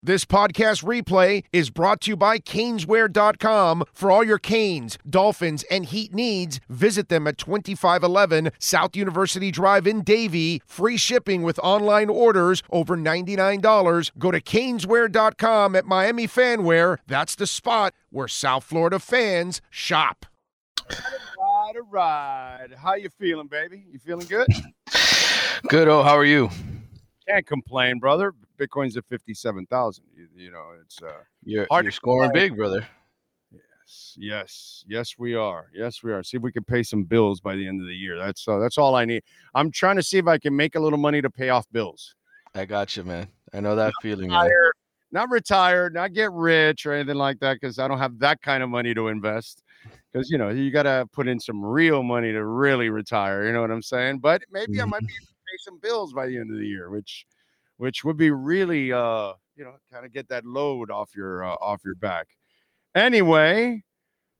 This podcast replay is brought to you by Caneswear.com. For all your Canes, Dolphins, and Heat needs, visit them at 2511 South University Drive in Davie. Free shipping with online orders over $99. Go to Caneswear.com at Miami Fanwear. That's the spot where South Florida fans shop. All right, all right. How you feeling, baby? You feeling good? Good. Oh, how are you? Can't complain, brother. Bitcoin's at fifty-seven thousand. You, you know, it's uh, You're, Hard you're scoring big, brother. yes, yes, yes. We are. Yes, we are. See if we can pay some bills by the end of the year. That's uh, that's all I need. I'm trying to see if I can make a little money to pay off bills. I got you, man. I know that feeling. Man. Retire, not retired, not get rich or anything like that, because I don't have that kind of money to invest. Because you know you got to put in some real money to really retire. You know what I'm saying? But maybe I might be able to pay some bills by the end of the year, which which would be really uh you know kind of get that load off your uh, off your back. Anyway,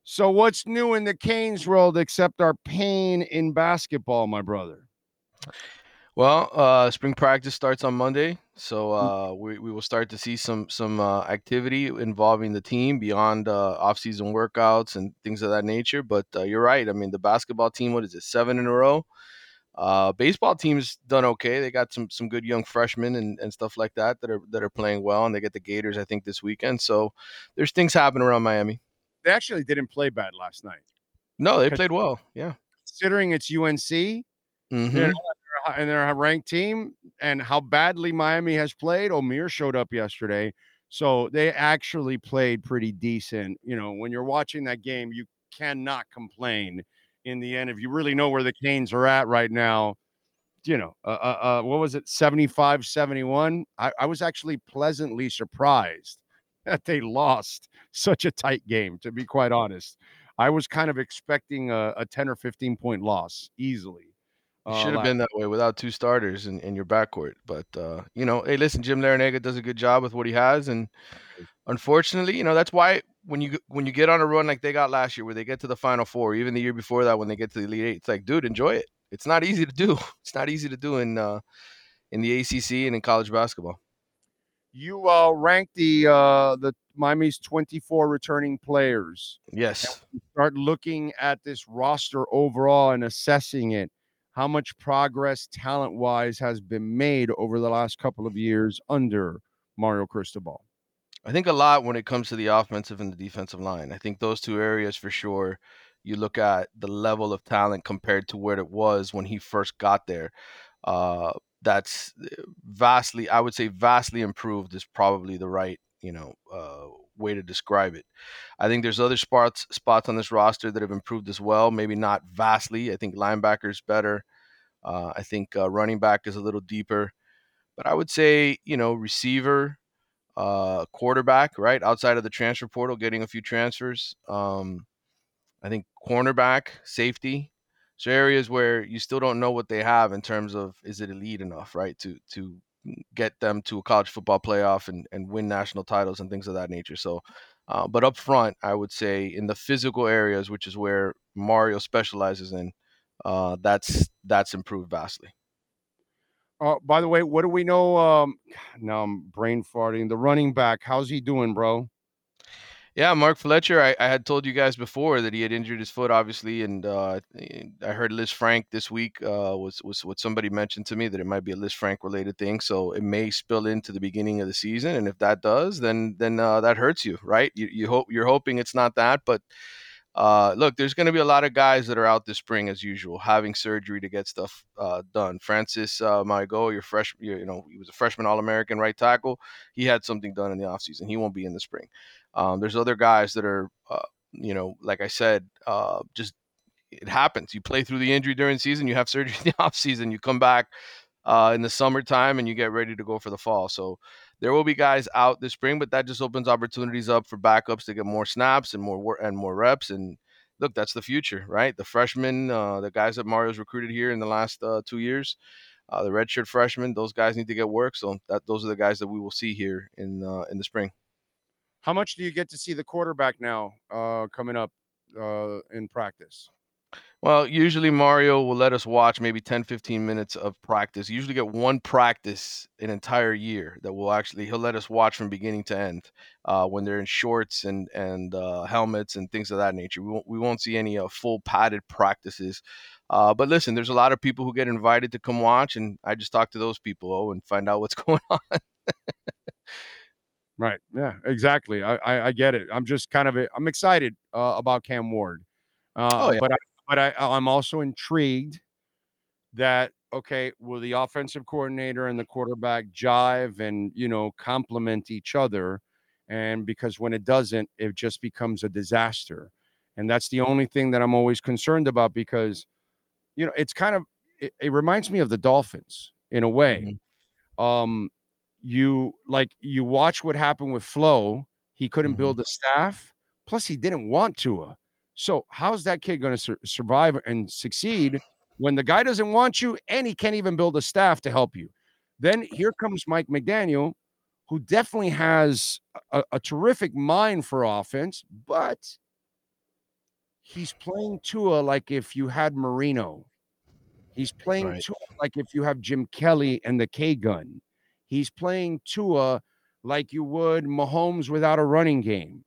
so what's new in the Canes world except our pain in basketball, my brother? Well, uh, spring practice starts on Monday, so uh, we, we will start to see some some uh, activity involving the team beyond uh, off-season workouts and things of that nature. But uh, you're right. I mean, the basketball team, what is it, seven in a row? Uh, baseball team's done okay. They got some some good young freshmen and, and stuff like that that are that are playing well, and they get the Gators, I think, this weekend. So there's things happening around Miami. They actually didn't play bad last night, No, they played well. Yeah. considering it's UNC. Mhm. you know, and they're a ranked team, and how badly Miami has played. Omier showed up yesterday, so they actually played pretty decent. You know, when you're watching that game, you cannot complain. In the end, if you really know where the Canes are at right now, you know, uh, uh, uh, what was it, 75 71? I, I was actually pleasantly surprised that they lost such a tight game, to be quite honest. I was kind of expecting a, a 10 or 15 point loss easily. It uh, should have been that way without two starters in, in your backcourt. But uh, you know, hey, listen, Jim Larrañaga does a good job with what he has, and unfortunately, you know, that's why when you when you get on a run like they got last year, where they get to the Final Four, even the year before that, when they get to the Elite Eight, it's like, dude, enjoy it. It's not easy to do. It's not easy to do in uh, in the ACC and in college basketball. you uh rank the uh the Miami's 24 returning players. Yes. Start looking at this roster overall and assessing it. How much progress talent wise has been made over the last couple of years under Mario Cristobal? I think a lot when it comes to the offensive and the defensive line. I think those two areas for sure. You look at the level of talent compared to where it was when he first got there. Uh, that's uh, vastly, I would say, vastly improved is probably the right, you know, uh, way to describe it. I think there's other spots spots on this roster that have improved as well. Maybe not vastly. I think linebackers better. Uh, I think uh, running back is a little deeper, but I would say, you know, receiver uh, quarterback, right outside of the transfer portal, getting a few transfers. Um, I think cornerback, safety, so areas where you still don't know what they have in terms of is it elite enough, right, to to get them to a college football playoff and and win national titles and things of that nature. So, uh, but up front, I would say in the physical areas, which is where Mario specializes in, uh, that's that's improved vastly. Uh, by the way, what do we know? Um, now I'm brain farting. The running back, how's he doing, bro? Yeah, Mark Fletcher. I, I had told you guys before that he had injured his foot, obviously, and uh, I heard Lisfranc this week uh, was was what somebody mentioned to me that it might be a Lisfranc related thing. So it may spill into the beginning of the season, and if that does, then then uh, that hurts you, right? You you hope you're hoping it's not that, but uh, look, there's going to be a lot of guys that are out this spring as usual, having surgery to get stuff uh, done. Francis uh, Mauigoa, your fresh, you know, he was a freshman All American right tackle. He had something done in the offseason. He won't be in the spring. Um, there's other guys that are, uh, you know, like I said, uh, just it happens. You play through the injury during season, you have surgery in the offseason, you come back uh, in the summertime, and you get ready to go for the fall. So there will be guys out this spring, but that just opens opportunities up for backups to get more snaps and more and more reps. And look, that's the future, right? The freshmen, uh, the guys that Mario's recruited here in the last uh, two years, uh, the redshirt freshmen, those guys need to get work. So that those are the guys that we will see here in uh, in the spring. How much do you get to see the quarterback now uh, coming up uh, in practice? Well, usually Mario will let us watch maybe 10, 15 minutes of practice. usually get one practice an entire year that will actually he'll let us watch from beginning to end uh, when they're in shorts and and uh, helmets and things of that nature. We won't we won't see any uh, full padded practices. Uh, but listen, there's a lot of people who get invited to come watch, and I just talk to those people oh, and find out what's going on. right. Yeah. Exactly. I, I, I get it. I'm just kind of I'm excited uh, about Cam Ward. Uh, oh, yeah. But I but I, I'm also intrigued that okay, will the offensive coordinator and the quarterback jive and you know complement each other? And because when it doesn't, it just becomes a disaster. And that's the only thing that I'm always concerned about because you know it's kind of it, it reminds me of the Dolphins in a way. Mm-hmm. Um, you like you watch what happened with Flo. He couldn't mm-hmm. build a staff. Plus, he didn't want to. So how's that kid going to sur- survive and succeed when the guy doesn't want you and he can't even build a staff to help you? Then here comes Mike McDaniel, who definitely has a, a terrific mind for offense, but he's playing Tua like if you had Marino. He's playing right. Tua like if you have Jim Kelly and the K gun. He's playing Tua like you would Mahomes without a running game.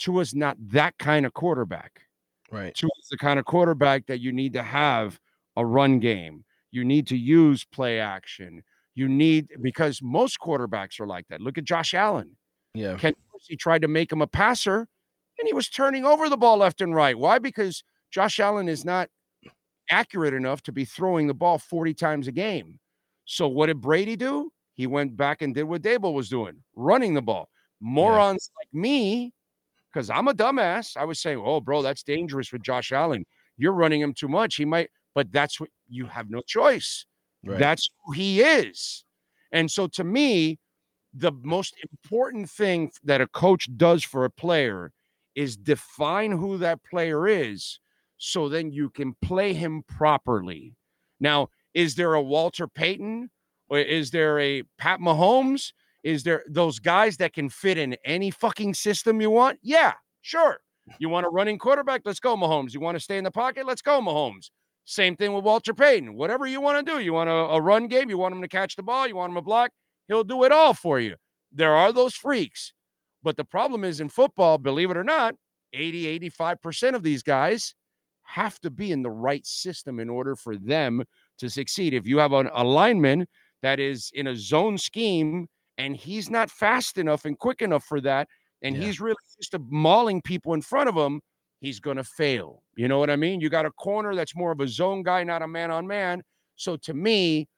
Tua's not that kind of quarterback. Right. Tua's the kind of quarterback that you need to have a run game. You need to use play action. You need because most quarterbacks are like that. Look at Josh Allen. Yeah. Ken Dorsey tried to make him a passer and he was turning over the ball left and right. Why? Because Josh Allen is not accurate enough to be throwing the ball 40 times a game. So what did Brady do? He went back and did what Daboll was doing, running the ball. Morons yeah. like me because I'm a dumbass. I was saying, oh, bro, that's dangerous with Josh Allen. You're running him too much. He might, but that's what you have no choice. Right. That's who he is. And so to me, the most important thing that a coach does for a player is define who that player is so then you can play him properly. Now, is there a Walter Payton or is there a Pat Mahomes? Is there those guys that can fit in any fucking system you want? Yeah, sure. You want a running quarterback? Let's go, Mahomes. You want to stay in the pocket? Let's go, Mahomes. Same thing with Walter Payton. Whatever you want to do. You want a, a run game? You want him to catch the ball? You want him to block? He'll do it all for you. There are those freaks. But the problem is in football, believe it or not, 80, 85% of these guys have to be in the right system in order for them to succeed. If you have an, a lineman that is in a zone scheme and he's not fast enough and quick enough for that, and yeah. he's really used to mauling people in front of him, he's going to fail. You know what I mean? You got a corner that's more of a zone guy, not a man on man. So to me,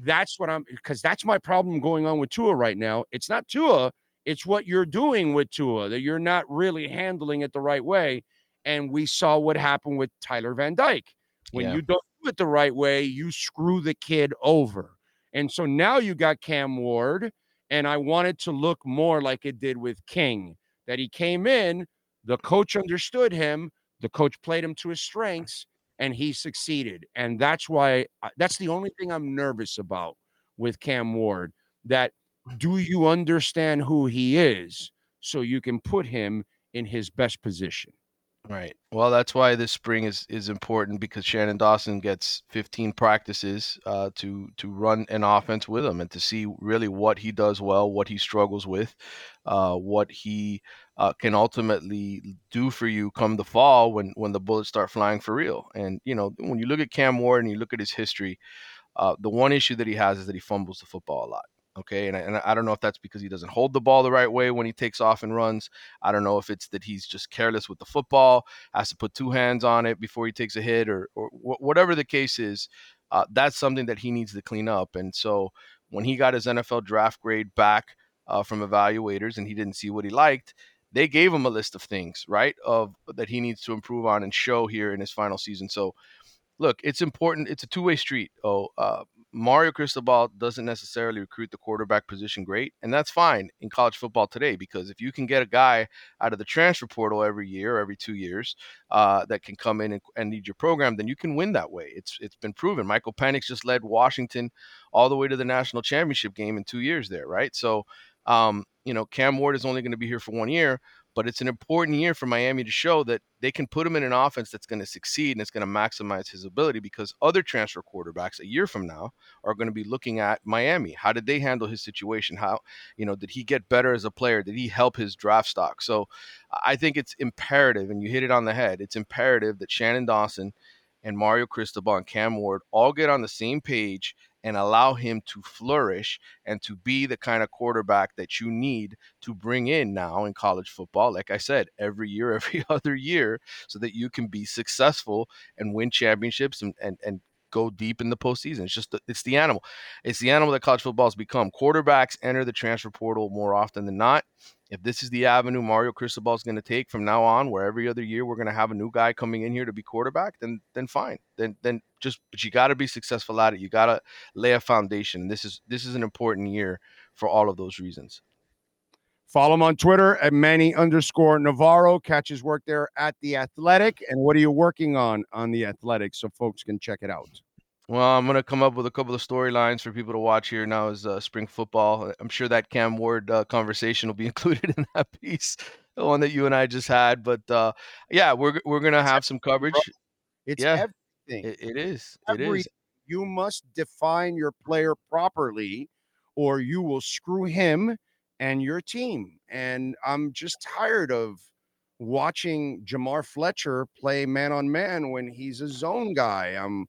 that's what I'm because that's my problem going on with Tua right now. It's not Tua, it's what you're doing with Tua that you're not really handling it the right way. And we saw what happened with Tyler Van Dyke. When yeah. you don't do it the right way, you screw the kid over. And so now you got Cam Ward and I wanted to look more like it did with King, that he came in, the coach understood him, the coach played him to his strengths, and he succeeded. And that's why that's the only thing I'm nervous about with Cam Ward. That do you understand who he is so you can put him in his best position? Right. Well, that's why this spring is is important because Shannon Dawson gets 15 practices uh, to to run an offense with him and to see really what he does well, what he struggles with, uh, what he uh, can ultimately do for you come the fall when when the bullets start flying for real. And you know, when you look at Cam Ward and you look at his history, uh, the one issue that he has is that he fumbles the football a lot. Okay. And I, and I don't know if that's because he doesn't hold the ball the right way when he takes off and runs. I don't know if it's that he's just careless with the football, has to put two hands on it before he takes a hit, or, or whatever the case is. Uh, that's something that he needs to clean up. And so when he got his NFL draft grade back uh, from evaluators and he didn't see what he liked, they gave him a list of things, right, of that he needs to improve on and show here in his final season. So, look, it's important. It's a two way street. Oh, uh, Mario Cristobal doesn't necessarily recruit the quarterback position great, and that's fine in college football today because if you can get a guy out of the transfer portal every year, every two years, uh, that can come in and, and lead your program, then you can win that way. It's it's been proven. Michael Penix just led Washington all the way to the national championship game in two years there, right? So, um, you know, Cam Ward is only going to be here for one year, But it's an important year for Miami to show that they can put him in an offense that's going to succeed and it's going to maximize his ability because other transfer quarterbacks a year from now are going to be looking at Miami. How did they handle his situation? How, you know, did he get better as a player? Did he help his draft stock? So I think it's imperative, and you hit it on the head. It's imperative that Shannon Dawson and Mario Cristobal and Cam Ward all get on the same page and allow him to flourish and to be the kind of quarterback that you need to bring in now in college football. Like I said, every year, every other year, so that you can be successful and win championships and, and, and go deep in the postseason. It's just the, it's the animal. It's the animal that college football has become. Quarterbacks enter the transfer portal more often than not. If this is the avenue Mario Cristobal is going to take from now on, where every other year we're going to have a new guy coming in here to be quarterback, then then fine. Then then just but you got to be successful at it. You got to lay a foundation. This is this is an important year for all of those reasons. Follow him on Twitter at Manny underscore Navarro. Catch his work there at The Athletic. And what are you working on on The Athletic so folks can check it out? Well, I'm gonna come up with a couple of storylines for people to watch here now as uh, spring football. I'm sure that Cam Ward uh, conversation will be included in that piece, the one that you and I just had. But uh, yeah, we're we're gonna have some coverage. It's Yeah. everything. It, it is. Every- is. you must define your player properly or you will screw him and your team. And I'm just tired of watching Jamar Fletcher play man on man when he's a zone guy. I'm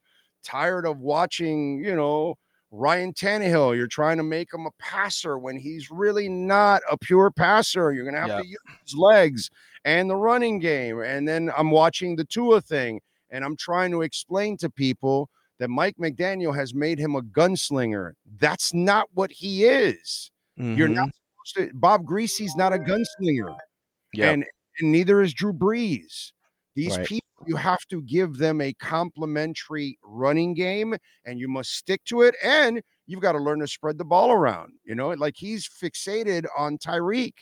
tired of watching, you know, Ryan Tannehill. You're trying to make him a passer when he's really not a pure passer. You're going to have Yeah. to use his legs and the running game. And then I'm watching the Tua thing and I'm trying to explain to people that Mike McDaniel has made him a gunslinger. That's not what he is. You're Mhm. not supposed to. Bob Griese's not a gunslinger, Yep. and, and neither is Drew Brees. These Right. people, you have to give them a complementary running game, and you must stick to it. And you've got to learn to spread the ball around. You know, like he's fixated on Tyreek,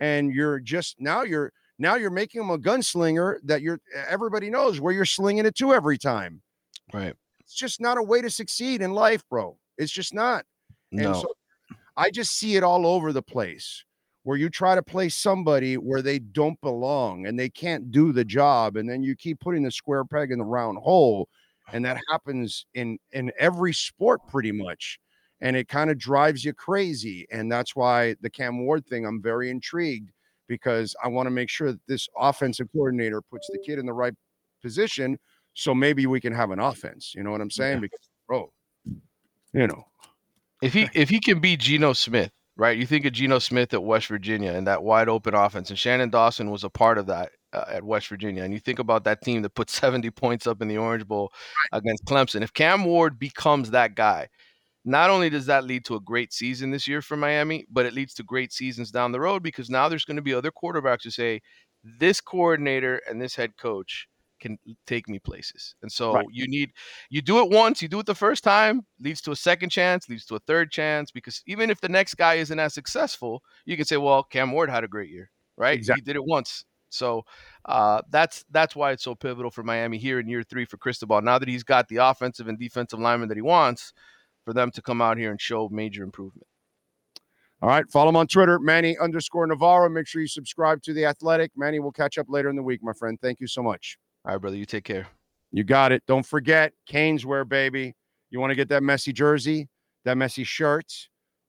and you're just now you're now you're making him a gunslinger that you're everybody knows where you're slinging it to every time. Right. It's just not a way to succeed in life, bro. It's just not. And No. so I just see it all over the place where you try to play somebody where they don't belong and they can't do the job. And then you keep putting the square peg in the round hole. And that happens in in every sport pretty much. And it kind of drives you crazy. And that's why the Cam Ward thing, I'm very intrigued because I want to make sure that this offensive coordinator puts the kid in the right position. So maybe we can have an offense. You know what I'm saying? Because bro, you know, If he if he can be Geno Smith, right? You think of Geno Smith at West Virginia and that wide open offense, and Shannon Dawson was a part of that uh, at West Virginia. And you think about that team that put 70 points up in the Orange Bowl against Clemson. If Cam Ward becomes that guy, not only does that lead to a great season this year for Miami, but it leads to great seasons down the road because now there's going to be other quarterbacks who say, this coordinator and this head coach can take me places. And so Right. you need you do it once, you do it the first time, leads to a second chance, leads to a third chance because even if the next guy isn't as successful, you can say, well, Cam Ward had a great year, right? Exactly. He did it once. So uh, that's that's why it's so pivotal for Miami here in year three for Cristobal. Now that he's got the offensive and defensive lineman that he wants, for them to come out here and show major improvement. All right. Follow him on Twitter, Manny underscore Navarro. Make sure you subscribe to The Athletic. Manny, we'll catch up later in the week, my friend. Thank you so much. All right, brother, you take care. You got it. Don't forget Canes wear, baby. You want to get that Messi jersey, that Messi shirt,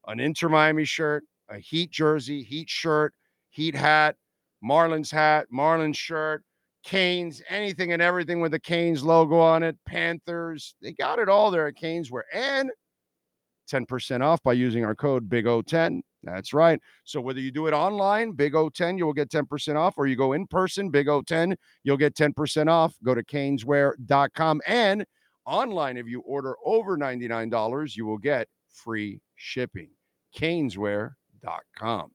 an Inter Miami shirt, a Heat jersey, Heat shirt, Heat hat, Marlins hat, Marlins shirt, Canes, anything and everything with the Canes logo on it, Panthers. They got it all there at Canes wear. And 10% off by using our code Big O10. That's right. So whether you do it online, Big O10, you will get 10% off, or you go in person, Big O10, you'll get 10% off. Go to caneswear.com and online, if you order over $99, you will get free shipping. Caneswear.com.